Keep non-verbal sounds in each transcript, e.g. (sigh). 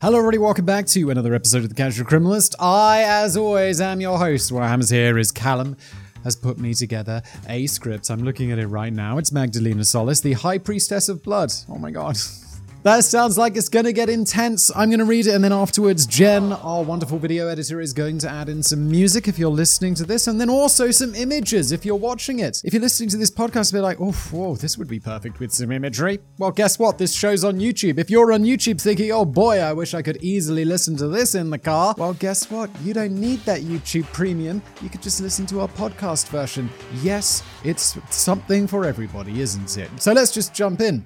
Hello, everybody. Welcome back to another episode of The Casual Criminalist. I, as always, am your host. What happens here is Callum has put me together a script. I'm looking at it right now. It's Magdalena Solis, the High Priestess of Blood. Oh my god. That sounds like it's gonna get intense. I'm gonna read it, and then afterwards, Jen, our wonderful video editor, is going to add in some music if you're listening to this, and then also some images if you're watching it. If you're listening to this podcast, be like, oh, whoa, this would be perfect with some imagery. Well, guess what? This show's on YouTube. If you're on YouTube thinking, oh boy, I wish I could easily listen to this in the car, well, guess what? You don't need that YouTube premium. You could just listen to our podcast version. Yes, it's something for everybody, isn't it? So let's just jump in.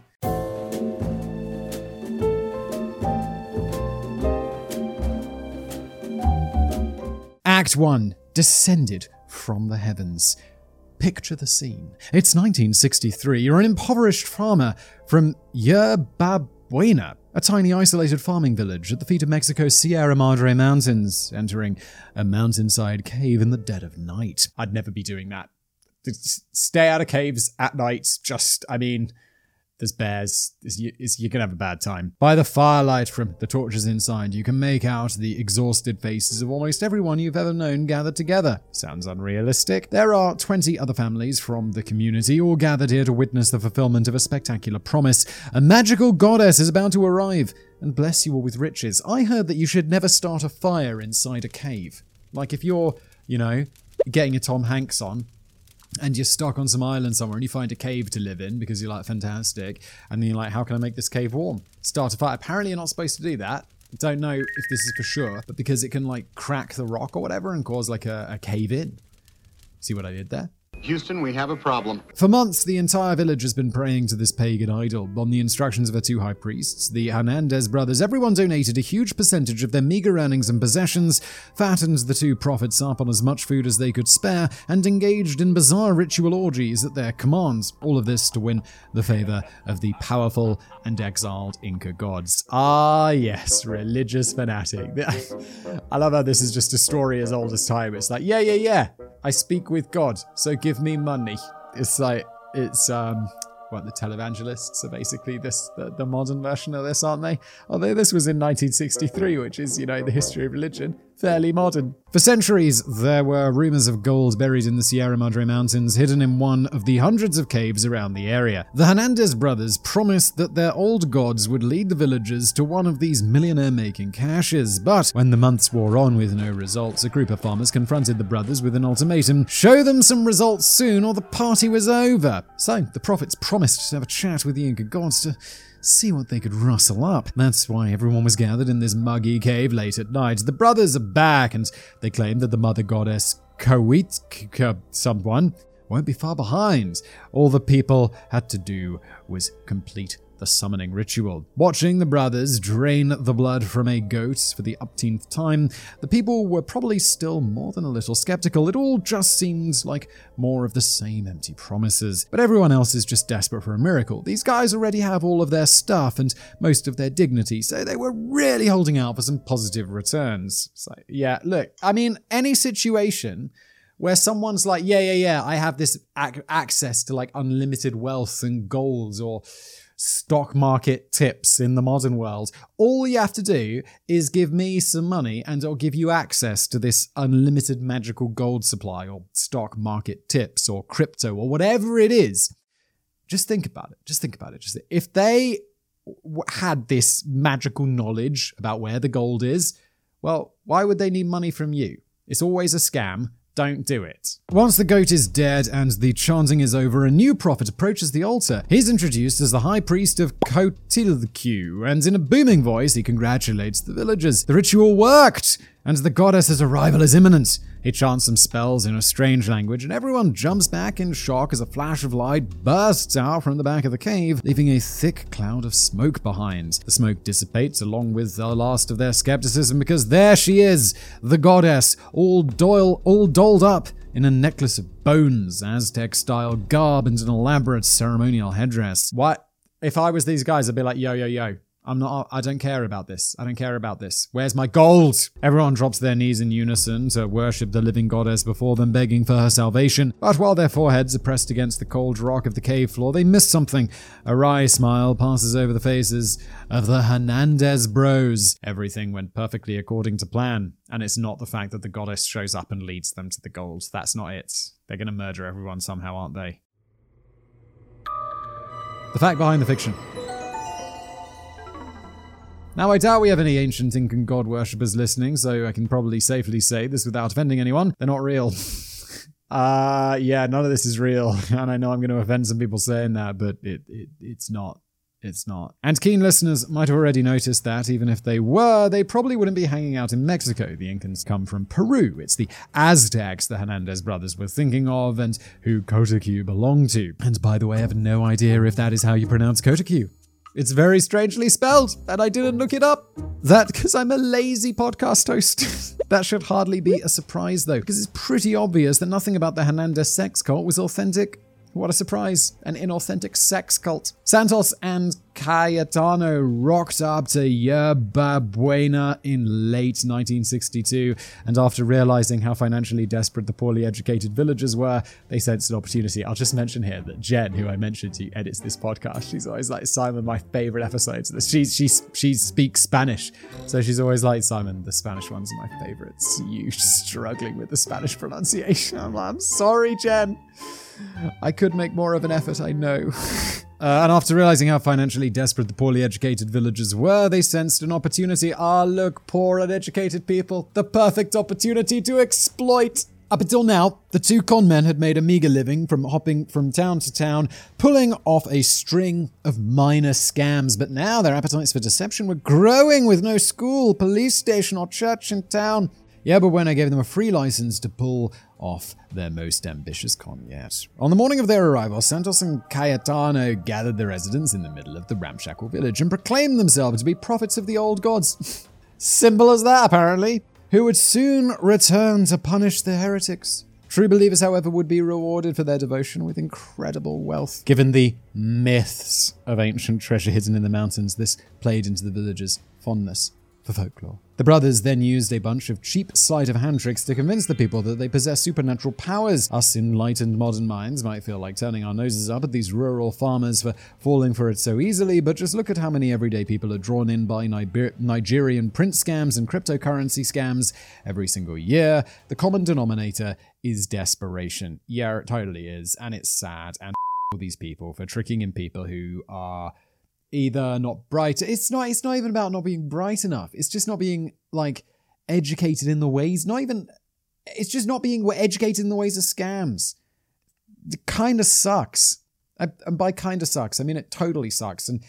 Act 1 Descended from the Heavens. Picture the scene. It's 1963. You're an impoverished farmer from Yerba Buena, a tiny isolated farming village at the feet of Mexico's Sierra Madre Mountains, entering a mountainside cave in the dead of night. I'd never be doing that. Stay out of caves at night. Just, I mean, there's bears. It's, it's, you can have a bad time. By the firelight from the torches inside, you can make out the exhausted faces of almost everyone you've ever known gathered together. Sounds unrealistic. There are 20 other families from the community, all gathered here to witness the fulfillment of a spectacular promise. A magical goddess is about to arrive and bless you all with riches. I heard that you should never start a fire inside a cave. Like if you're, you know, getting a Tom Hanks on, and you're stuck on some island somewhere and you find a cave to live in because you're like fantastic and then you're like how can i make this cave warm? Start a fire. Apparently you're not supposed to do that. Don't know if this is for sure but because it can like crack the rock or whatever and cause like a, a cave in. See what i did there Houston, we have a problem. For months, the entire village has been praying to this pagan idol. On the instructions of her two high priests, the Hernandez brothers, everyone donated a huge percentage of their meager earnings and possessions, fattened the two prophets up on as much food as they could spare, and engaged in bizarre ritual orgies at their commands. All of this to win the favor of the powerful and exiled Inca gods. Ah, yes, religious fanatic. (laughs) I love how this is just a story as old as time. It's like, yeah, yeah, yeah. I speak with God, so give me money. It's like it's um what the televangelists are basically this the, the modern version of this, aren't they? Although this was in 1963, which is you know the history of religion, fairly modern. For centuries, there were rumors of gold buried in the Sierra Madre Mountains, hidden in one of the hundreds of caves around the area. The Hernandez brothers promised that their old gods would lead the villagers to one of these millionaire making caches, but when the months wore on with no results, a group of farmers confronted the brothers with an ultimatum show them some results soon, or the party was over. So, the prophets promised to have a chat with the Inca gods to see what they could rustle up. That's why everyone was gathered in this muggy cave late at night. The brothers are back, and they claim that the mother goddess Kawit someone won't be far behind. All the people had to do was complete the summoning ritual. Watching the brothers drain the blood from a goat for the upteenth time, the people were probably still more than a little skeptical. It all just seemed like more of the same empty promises. But everyone else is just desperate for a miracle. These guys already have all of their stuff and most of their dignity, so they were really holding out for some positive returns. So, yeah, look, I mean, any situation where someone's like, yeah, yeah, yeah, I have this ac- access to like unlimited wealth and goals or stock market tips in the modern world. All you have to do is give me some money and I'll give you access to this unlimited magical gold supply or stock market tips or crypto or whatever it is. Just think about it. Just think about it. Just if they had this magical knowledge about where the gold is, well, why would they need money from you? It's always a scam don't do it. Once the goat is dead and the chanting is over, a new prophet approaches the altar. He's introduced as the high priest of Coatlicue, and in a booming voice, he congratulates the villagers. The ritual worked, and the goddess's arrival is imminent. He chants some spells in a strange language, and everyone jumps back in shock as a flash of light bursts out from the back of the cave, leaving a thick cloud of smoke behind. The smoke dissipates along with the last of their skepticism because there she is, the goddess, all doyle, all dolled up in a necklace of bones, Aztec style garb, and an elaborate ceremonial headdress. What? If I was these guys, I'd be like, yo, yo, yo, I'm not, I don't care about this. I don't care about this. Where's my gold? Everyone drops their knees in unison to worship the living goddess before them, begging for her salvation. But while their foreheads are pressed against the cold rock of the cave floor, they miss something. A wry smile passes over the faces of the Hernandez bros. Everything went perfectly according to plan. And it's not the fact that the goddess shows up and leads them to the gold. That's not it. They're going to murder everyone somehow, aren't they? The fact behind the fiction. Now, I doubt we have any ancient Incan god worshippers listening, so I can probably safely say this without offending anyone. They're not real. (laughs) uh, yeah, none of this is real. (laughs) And I know I'm going to offend some people saying that, but it, it it's not. It's not. And keen listeners might have already noticed that even if they were, they probably wouldn't be hanging out in Mexico. The Incans come from Peru. It's the Aztecs the Hernandez brothers were thinking of and who Kotaku belonged to. And by the way, I have no idea if that is how you pronounce Kotaku. It's very strangely spelled, and I didn't look it up. That because I'm a lazy podcast host. (laughs) that should hardly be a surprise, though, because it's pretty obvious that nothing about the Hernandez sex cult was authentic what a surprise. An inauthentic sex cult. Santos and Cayetano rocked up to Yerba Buena in late 1962, and after realizing how financially desperate the poorly educated villagers were, they sensed an opportunity. I'll just mention here that Jen, who I mentioned to edits this podcast. She's always like, Simon, my favorite episodes. She, she, she speaks Spanish, so she's always like, Simon, the Spanish ones are my favorites. You (laughs) struggling with the Spanish pronunciation. I'm like, I'm sorry, Jen. I could make more of an effort, I know. (laughs) Uh, and after realizing how financially desperate the poorly educated villagers were, they sensed an opportunity. Ah, look, poor uneducated people. The perfect opportunity to exploit. Up until now, the two con men had made a meager living from hopping from town to town, pulling off a string of minor scams. But now their appetites for deception were growing with no school, police station, or church in town. Yeah, but when I gave them a free license to pull off their most ambitious con yet. On the morning of their arrival, Santos and Cayetano gathered the residents in the middle of the ramshackle village and proclaimed themselves to be prophets of the old gods. (laughs) Simple as that, apparently. Who would soon return to punish the heretics. True believers, however, would be rewarded for their devotion with incredible wealth. Given the myths of ancient treasure hidden in the mountains, this played into the villagers' fondness for folklore. The brothers then used a bunch of cheap sleight of hand tricks to convince the people that they possess supernatural powers. Us enlightened modern minds might feel like turning our noses up at these rural farmers for falling for it so easily, but just look at how many everyday people are drawn in by Niger- Nigerian print scams and cryptocurrency scams every single year. The common denominator is desperation. Yeah, it totally is, and it's sad. And (laughs) all these people for tricking in people who are either not bright. It's not. It's not even about not being bright enough. It's just not being like educated in the ways. Not even. It's just not being educated in the ways of scams. Kind of sucks. I, and by kind of sucks, I mean it totally sucks. And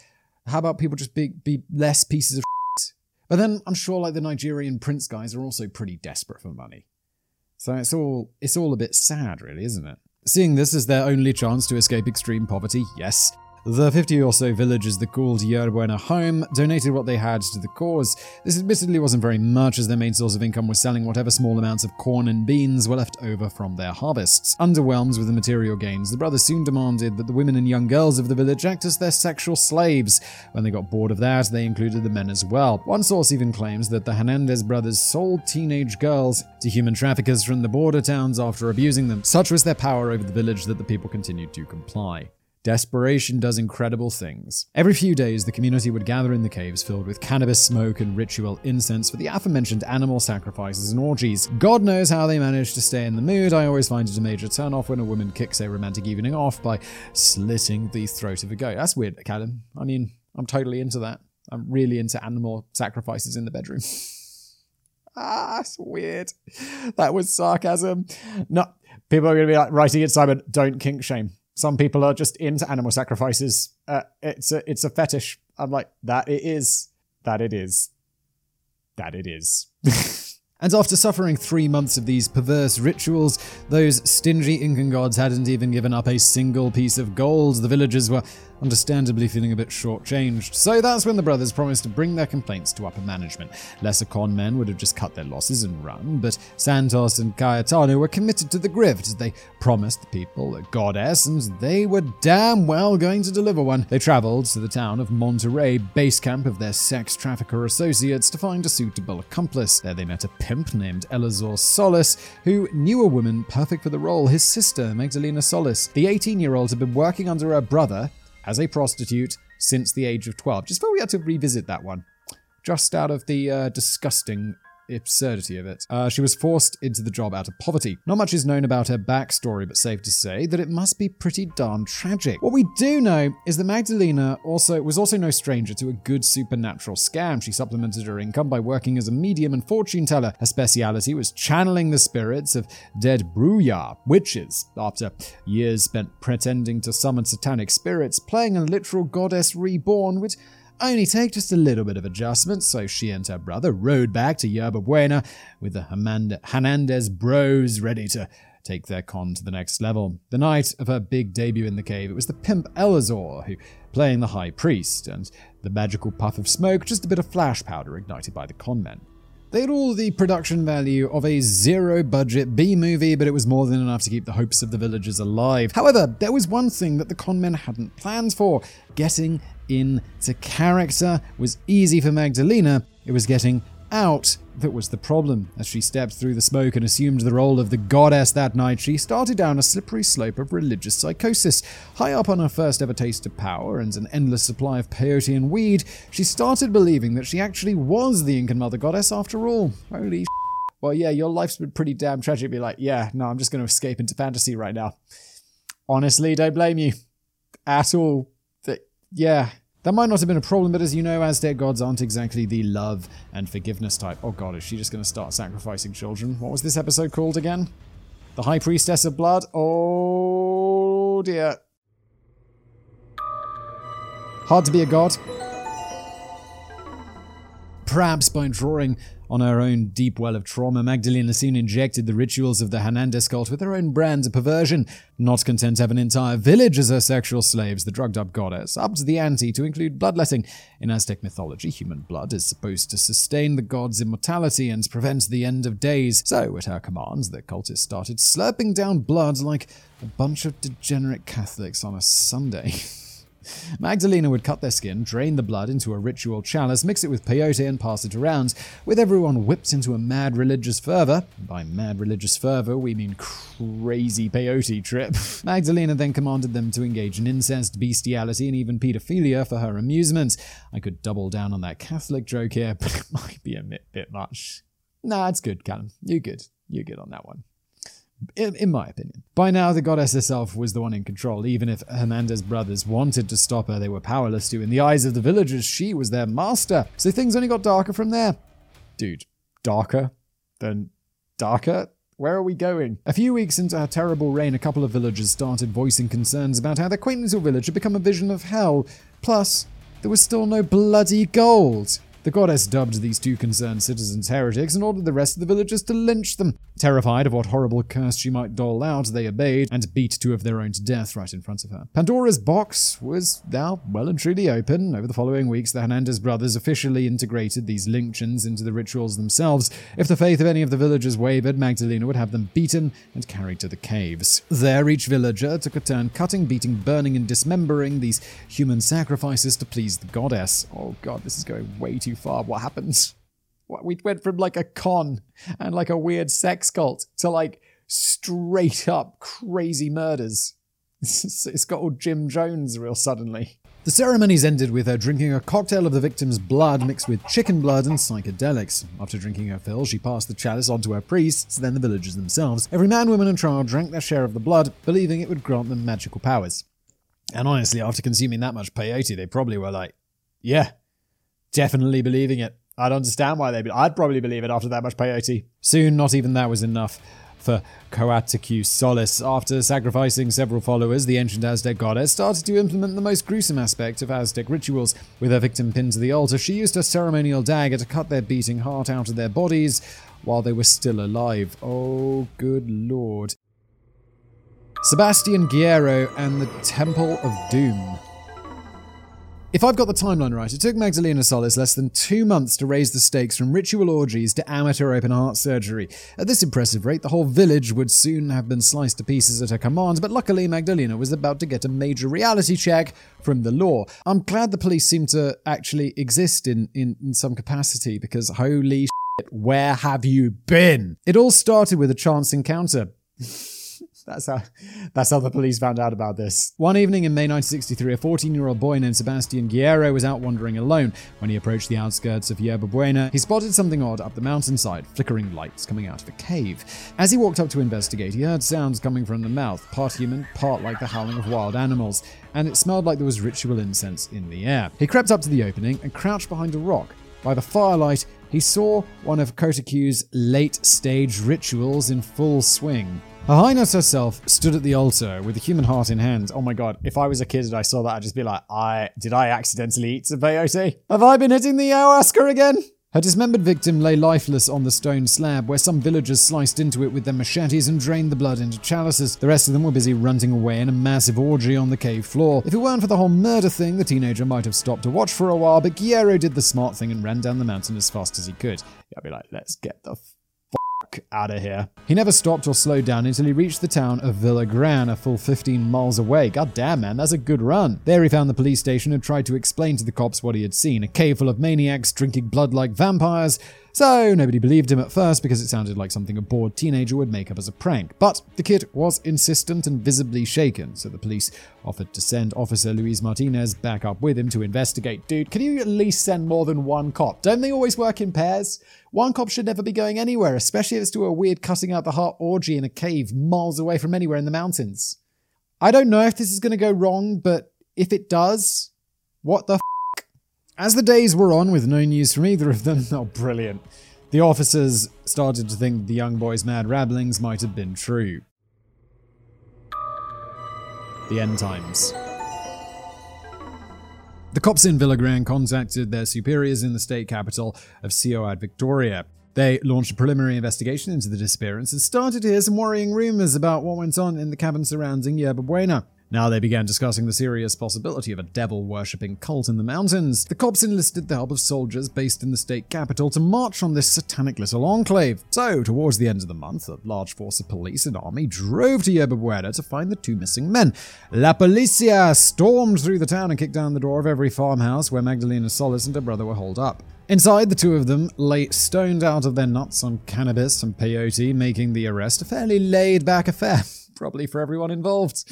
how about people just be be less pieces of shit? But then I'm sure like the Nigerian prince guys are also pretty desperate for money. So it's all it's all a bit sad, really, isn't it? Seeing this as their only chance to escape extreme poverty, yes, the 50 or so villagers that called Yerba Buena home donated what they had to the cause. This admittedly wasn't very much, as their main source of income was selling whatever small amounts of corn and beans were left over from their harvests. Underwhelmed with the material gains, the brothers soon demanded that the women and young girls of the village act as their sexual slaves. When they got bored of that, they included the men as well. One source even claims that the Hernandez brothers sold teenage girls to human traffickers from the border towns after abusing them. Such was their power over the village that the people continued to comply. Desperation does incredible things. Every few days, the community would gather in the caves filled with cannabis smoke and ritual incense for the aforementioned animal sacrifices and orgies. God knows how they manage to stay in the mood. I always find it a major turnoff when a woman kicks a romantic evening off by slitting the throat of a goat. That's weird, Callum. I mean, I'm totally into that. I'm really into animal sacrifices in the bedroom. (laughs) ah, that's weird. That was sarcasm. No, people are going to be like writing it, Simon, don't kink shame. Some people are just into animal sacrifices. Uh, it's a it's a fetish. I'm like that. It is that. It is that. It is. (laughs) And after suffering three months of these perverse rituals, those stingy Incan gods hadn't even given up a single piece of gold. The villagers were understandably feeling a bit shortchanged. So that's when the brothers promised to bring their complaints to upper management. Lesser con men would have just cut their losses and run, but Santos and Cayetano were committed to the grift. as They promised the people a goddess, and they were damn well going to deliver one. They traveled to the town of Monterrey, base camp of their sex trafficker associates, to find a suitable accomplice. There they met a pimp named Eleazar Solis, who knew a woman perfect for the role, his sister, Magdalena Solis. The 18 year old had been working under her brother as a prostitute since the age of 12. Just thought we had to revisit that one. Just out of the uh, disgusting absurdity of it. Uh, she was forced into the job out of poverty. Not much is known about her backstory, but safe to say that it must be pretty darn tragic. What we do know is that Magdalena also was also no stranger to a good supernatural scam. She supplemented her income by working as a medium and fortune teller. Her speciality was channeling the spirits of dead Bruja, witches, after years spent pretending to summon satanic spirits, playing a literal goddess reborn would only take just a little bit of adjustment, so she and her brother rode back to Yerba Buena with the Hernandez bros ready to take their con to the next level. The night of her big debut in the cave, it was the pimp Eleazar who playing the high priest, and the magical puff of smoke just a bit of flash powder ignited by the conmen. They had all the production value of a zero budget B movie, but it was more than enough to keep the hopes of the villagers alive. However, there was one thing that the conmen hadn't planned for getting into character was easy for Magdalena, it was getting out that was the problem. As she stepped through the smoke and assumed the role of the goddess that night, she started down a slippery slope of religious psychosis. High up on her first ever taste of power and an endless supply of peyote and weed, she started believing that she actually was the Incan Mother Goddess after all. Holy Well, yeah, your life's been pretty damn tragic. Be like, yeah, no, I'm just going to escape into fantasy right now. Honestly, don't blame you at all. Yeah, that might not have been a problem, but as you know, Aztec gods aren't exactly the love and forgiveness type. Oh god, is she just going to start sacrificing children? What was this episode called again? The High Priestess of Blood? Oh dear. Hard to be a god. Perhaps by drawing on her own deep well of trauma, Magdalena soon injected the rituals of the Hernandez cult with her own brand of perversion. Not content to have an entire village as her sexual slaves, the drugged up goddess upped the ante to include bloodletting. In Aztec mythology, human blood is supposed to sustain the god's immortality and prevent the end of days. So, at her commands, the cultists started slurping down blood like a bunch of degenerate Catholics on a Sunday. (laughs) Magdalena would cut their skin, drain the blood into a ritual chalice, mix it with peyote, and pass it around, with everyone whipped into a mad religious fervor. By mad religious fervor, we mean crazy peyote trip. (laughs) Magdalena then commanded them to engage in incest, bestiality, and even pedophilia for her amusement. I could double down on that Catholic joke here, (laughs) but it might be a bit much. Nah, it's good, Callum. You're good. You're good on that one in, in, my opinion. By now, the goddess herself was the one in control. Even if Hernandez brothers wanted to stop her, they were powerless to. In the eyes of the villagers, she was their master. So things only got darker from there. Dude, darker than darker? Where are we going? A few weeks into her terrible reign, a couple of villagers started voicing concerns about how their quaint little village had become a vision of hell. Plus, there was still no bloody gold. The goddess dubbed these two concerned citizens heretics and ordered the rest of the villagers to lynch them. Terrified of what horrible curse she might dole out, they obeyed and beat two of their own to death right in front of her. Pandora's box was now well and truly open. Over the following weeks, the Hernandez brothers officially integrated these lynchings into the rituals themselves. If the faith of any of the villagers wavered, Magdalena would have them beaten and carried to the caves. There, each villager took a turn cutting, beating, burning, and dismembering these human sacrifices to please the goddess. Oh god, this is going way too far. What happens? We went from like a con and like a weird sex cult to like straight up crazy murders. (laughs) It's got all Jim Jones real suddenly. The ceremonies ended with her drinking a cocktail of the victim's blood mixed with chicken blood and psychedelics. After drinking her fill, she passed the chalice on to her priests, then the villagers themselves. Every man, woman, and child drank their share of the blood, believing it would grant them magical powers. And honestly, after consuming that much peyote, they probably were like, yeah, definitely believing it. I'd understand why they. Be- I'd probably believe it after that much peyote. Soon, not even that was enough for Coatlicue Solis. After sacrificing several followers, the ancient Aztec goddess started to implement the most gruesome aspect of Aztec rituals. With her victim pinned to the altar, she used her ceremonial dagger to cut their beating heart out of their bodies while they were still alive. Oh, good lord. Sebastian Guerrero and the Temple of Doom. If I've got the timeline right, it took Magdalena Solis less than two months to raise the stakes from ritual orgies to amateur open heart surgery. At this impressive rate, the whole village would soon have been sliced to pieces at her command, but luckily Magdalena was about to get a major reality check from the law. I'm glad the police seem to actually exist in, in, in some capacity because holy shit, where have you been? It all started with a chance encounter. (laughs) That's how that's how the police found out about this. One evening in May 1963, a 14-year-old boy named Sebastian Guerrero was out wandering alone. When he approached the outskirts of Yerba Buena, he spotted something odd up the mountainside, flickering lights coming out of a cave. As he walked up to investigate, he heard sounds coming from the mouth, part human, part like the howling of wild animals, and it smelled like there was ritual incense in the air. He crept up to the opening and crouched behind a rock. By the firelight, he saw one of Kotaku's late stage rituals in full swing. Her Highness herself stood at the altar with the human heart in hand. Oh my god, if I was a kid and I saw that, I'd just be like, I did I accidentally eat some peyote? Have I been hitting the ayahuasca again? Her dismembered victim lay lifeless on the stone slab, where some villagers sliced into it with their machetes and drained the blood into chalices. The rest of them were busy ranting away in a massive orgy on the cave floor. If it weren't for the whole murder thing, the teenager might have stopped to watch for a while, but Guerrero did the smart thing and ran down the mountain as fast as he could. I'd be like, let's get the out of here. He never stopped or slowed down until he reached the town of Villagran, a full 15 miles away. God damn, man, that's a good run. There he found the police station and tried to explain to the cops what he had seen a cave full of maniacs drinking blood like vampires. So nobody believed him at first because it sounded like something a bored teenager would make up as a prank. But the kid was insistent and visibly shaken, so the police offered to send Officer Luis Martinez back up with him to investigate. Dude, can you at least send more than one cop? Don't they always work in pairs? One cop should never be going anywhere, especially if it's to a weird cutting out the heart orgy in a cave miles away from anywhere in the mountains. I don't know if this is going to go wrong, but if it does, what the f- as the days wore on with no news from either of them, (laughs) oh, brilliant. The officers started to think the young boy's mad rabblings might have been true. The end times. The cops in Villagran contacted their superiors in the state capital of Ciudad Victoria. They launched a preliminary investigation into the disappearance and started to hear some worrying rumors about what went on in the cabin surrounding Yerba Buena. Now they began discussing the serious possibility of a devil worshipping cult in the mountains. The cops enlisted the help of soldiers based in the state capital to march on this satanic little enclave. So, towards the end of the month, a large force of police and army drove to Yerba Buena to find the two missing men. La Policia stormed through the town and kicked down the door of every farmhouse where Magdalena Solis and her brother were holed up. Inside, the two of them lay stoned out of their nuts on cannabis and peyote, making the arrest a fairly laid back affair (laughs) probably for everyone involved.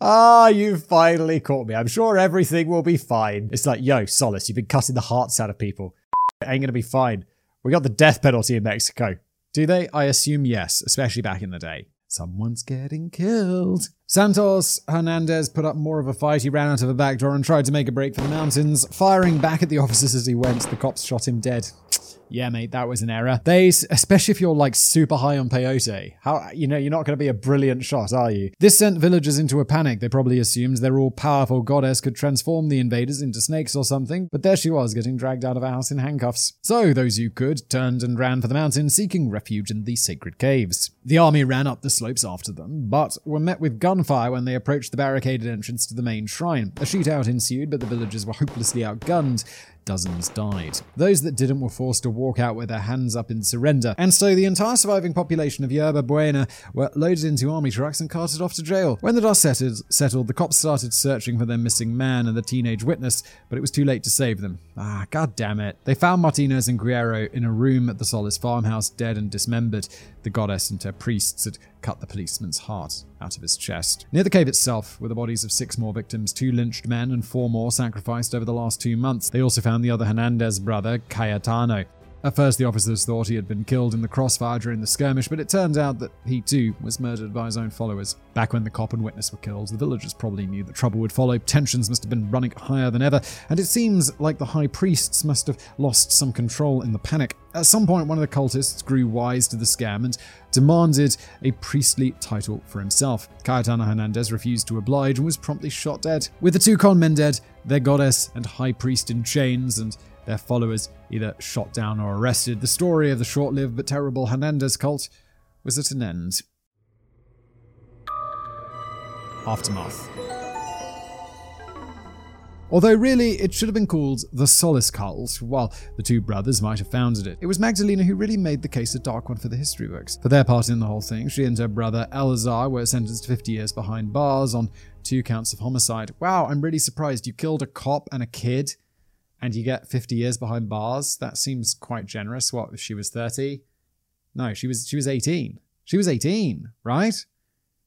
Ah, you finally caught me. I'm sure everything will be fine. It's like, yo, Solis, you've been cutting the hearts out of people. It ain't gonna be fine. We got the death penalty in Mexico. Do they? I assume yes, especially back in the day. Someone's getting killed. Santos Hernandez put up more of a fight. He ran out of a back door and tried to make a break for the mountains, firing back at the officers as he went. The cops shot him dead. Yeah, mate, that was an error. They, especially if you're like super high on peyote, how you know you're not going to be a brilliant shot, are you? This sent villagers into a panic. They probably assumed their all-powerful goddess could transform the invaders into snakes or something, but there she was, getting dragged out of a house in handcuffs. So those who could turned and ran for the mountain, seeking refuge in the sacred caves. The army ran up the slopes after them, but were met with gunfire when they approached the barricaded entrance to the main shrine. A shootout ensued, but the villagers were hopelessly outgunned dozens died. Those that didn't were forced to walk out with their hands up in surrender, and so the entire surviving population of Yerba Buena were loaded into army trucks and carted off to jail. When the dust settled, the cops started searching for their missing man and the teenage witness, but it was too late to save them. Ah, god damn it. They found Martinez and Guerrero in a room at the Solis farmhouse, dead and dismembered. The goddess and her priests had cut the policeman's heart out of his chest. Near the cave itself were the bodies of six more victims, two lynched men and four more sacrificed over the last two months. They also found the other Hernandez brother, Cayetano. At first, the officers thought he had been killed in the crossfire during the skirmish, but it turned out that he too was murdered by his own followers. Back when the cop and witness were killed, the villagers probably knew that trouble would follow. Tensions must have been running higher than ever, and it seems like the high priests must have lost some control in the panic. At some point, one of the cultists grew wise to the scam and demanded a priestly title for himself. Cayetano Hernandez refused to oblige and was promptly shot dead. With the two con men dead, their goddess and high priest in chains, and their followers either shot down or arrested. The story of the short lived but terrible Hernandez cult was at an end. Aftermath. Although really, it should have been called the Solis Cult, while the two brothers might have founded it. It was Magdalena who really made the case a dark one for the history books. For their part in the whole thing, she and her brother Eleazar were sentenced to 50 years behind bars on two counts of homicide. Wow, I'm really surprised. You killed a cop and a kid, and you get 50 years behind bars? That seems quite generous. What, if she was 30? No, she was she was 18. She was 18, right?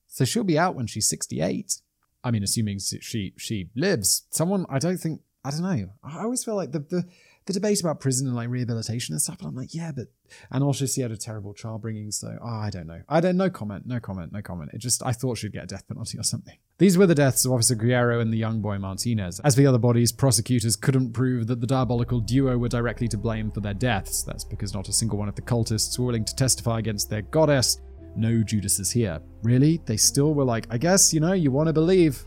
So she'll be out when she's 68. I mean, assuming she she lives. Someone I don't think I don't know. I always feel like the the, the debate about prison and like rehabilitation and stuff. And I'm like, yeah, but and also she had a terrible child bringing. So oh, I don't know. I don't. No comment. No comment. No comment. It just I thought she'd get a death penalty or something. These were the deaths of Officer Guerrero and the young boy Martinez. As for the other bodies, prosecutors couldn't prove that the diabolical duo were directly to blame for their deaths. That's because not a single one of the cultists were willing to testify against their goddess no Judases here. Really? They still were like, I guess, you know, you want to believe.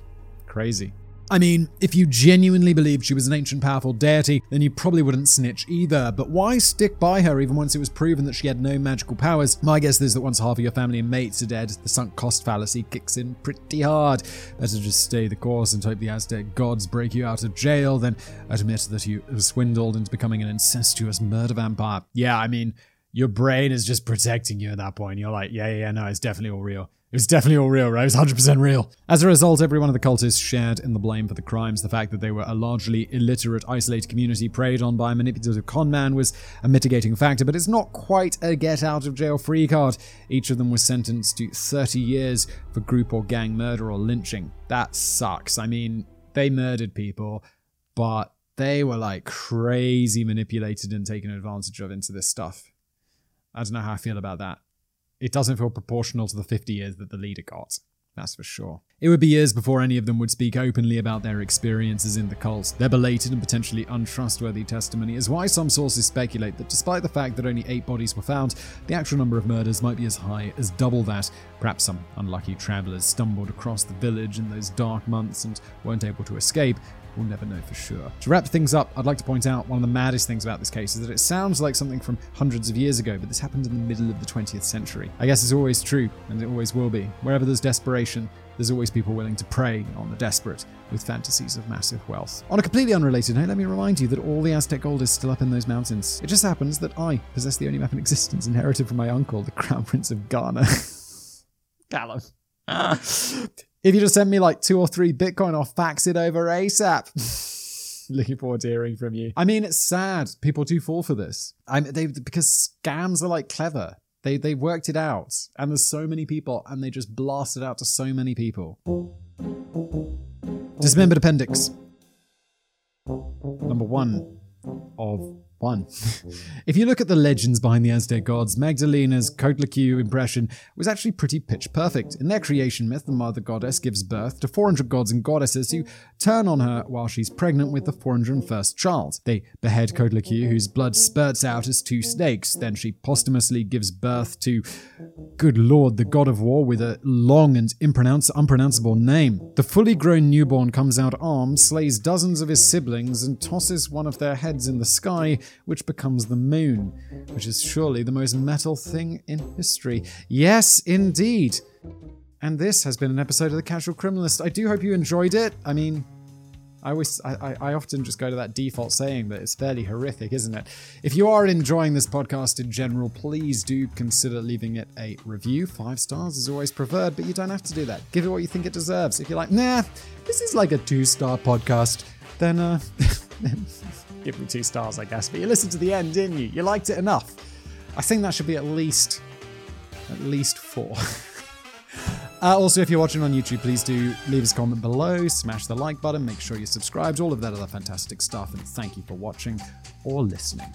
Crazy. I mean, if you genuinely believed she was an ancient powerful deity, then you probably wouldn't snitch either. But why stick by her even once it was proven that she had no magical powers? My guess is that once half of your family and mates are dead, the sunk cost fallacy kicks in pretty hard. Better just stay the course and hope the Aztec gods break you out of jail than admit that you swindled into becoming an incestuous murder vampire. Yeah, I mean, your brain is just protecting you at that point. You're like, yeah, yeah, no, it's definitely all real. It was definitely all real, right? It was 100% real. As a result, every one of the cultists shared in the blame for the crimes. The fact that they were a largely illiterate, isolated community preyed on by a manipulative conman was a mitigating factor, but it's not quite a get out of jail free card. Each of them was sentenced to 30 years for group or gang murder or lynching. That sucks. I mean, they murdered people, but they were like crazy manipulated and taken advantage of into this stuff. I don't know how I feel about that. It doesn't feel proportional to the 50 years that the leader got. That's for sure. It would be years before any of them would speak openly about their experiences in the cult. Their belated and potentially untrustworthy testimony is why some sources speculate that despite the fact that only eight bodies were found, the actual number of murders might be as high as double that. Perhaps some unlucky travelers stumbled across the village in those dark months and weren't able to escape, We'll never know for sure. To wrap things up, I'd like to point out one of the maddest things about this case is that it sounds like something from hundreds of years ago, but this happened in the middle of the 20th century. I guess it's always true, and it always will be. Wherever there's desperation, there's always people willing to prey on the desperate with fantasies of massive wealth. On a completely unrelated note, let me remind you that all the Aztec gold is still up in those mountains. It just happens that I possess the only map in existence inherited from my uncle, the Crown Prince of Ghana. (laughs) Callum. (laughs) If you just send me like two or three Bitcoin, I'll fax it over ASAP. (laughs) Looking forward to hearing from you. I mean, it's sad. People do fall for this. I mean, they because scams are like clever. They they worked it out, and there's so many people, and they just blast it out to so many people. Dismembered appendix. Number one of one. Hmm. (laughs) if you look at the legends behind the Aztec gods, Magdalena's Coatlicue impression was actually pretty pitch perfect. In their creation myth, the mother goddess gives birth to 400 gods and goddesses who turn on her while she's pregnant with the 401st child. They behead Coatlicue, whose blood spurts out as two snakes. Then she posthumously gives birth to, good lord, the god of war with a long and impronounce- unpronounceable name. The fully grown newborn comes out armed, slays dozens of his siblings, and tosses one of their heads in the sky which becomes the moon, which is surely the most metal thing in history. Yes, indeed. And this has been an episode of The Casual Criminalist. I do hope you enjoyed it. I mean, I always, I, I often just go to that default saying that it's fairly horrific, isn't it? If you are enjoying this podcast in general, please do consider leaving it a review. Five stars is always preferred, but you don't have to do that. Give it what you think it deserves. If you're like, nah, this is like a two star podcast, then uh, (laughs) give me two stars, I guess. But you listened to the end, didn't you? You liked it enough. I think that should be at least, at least four. (laughs) uh, also, if you're watching on YouTube, please do leave us a comment below, smash the like button, make sure you're subscribed, all of that other fantastic stuff, and thank you for watching or listening.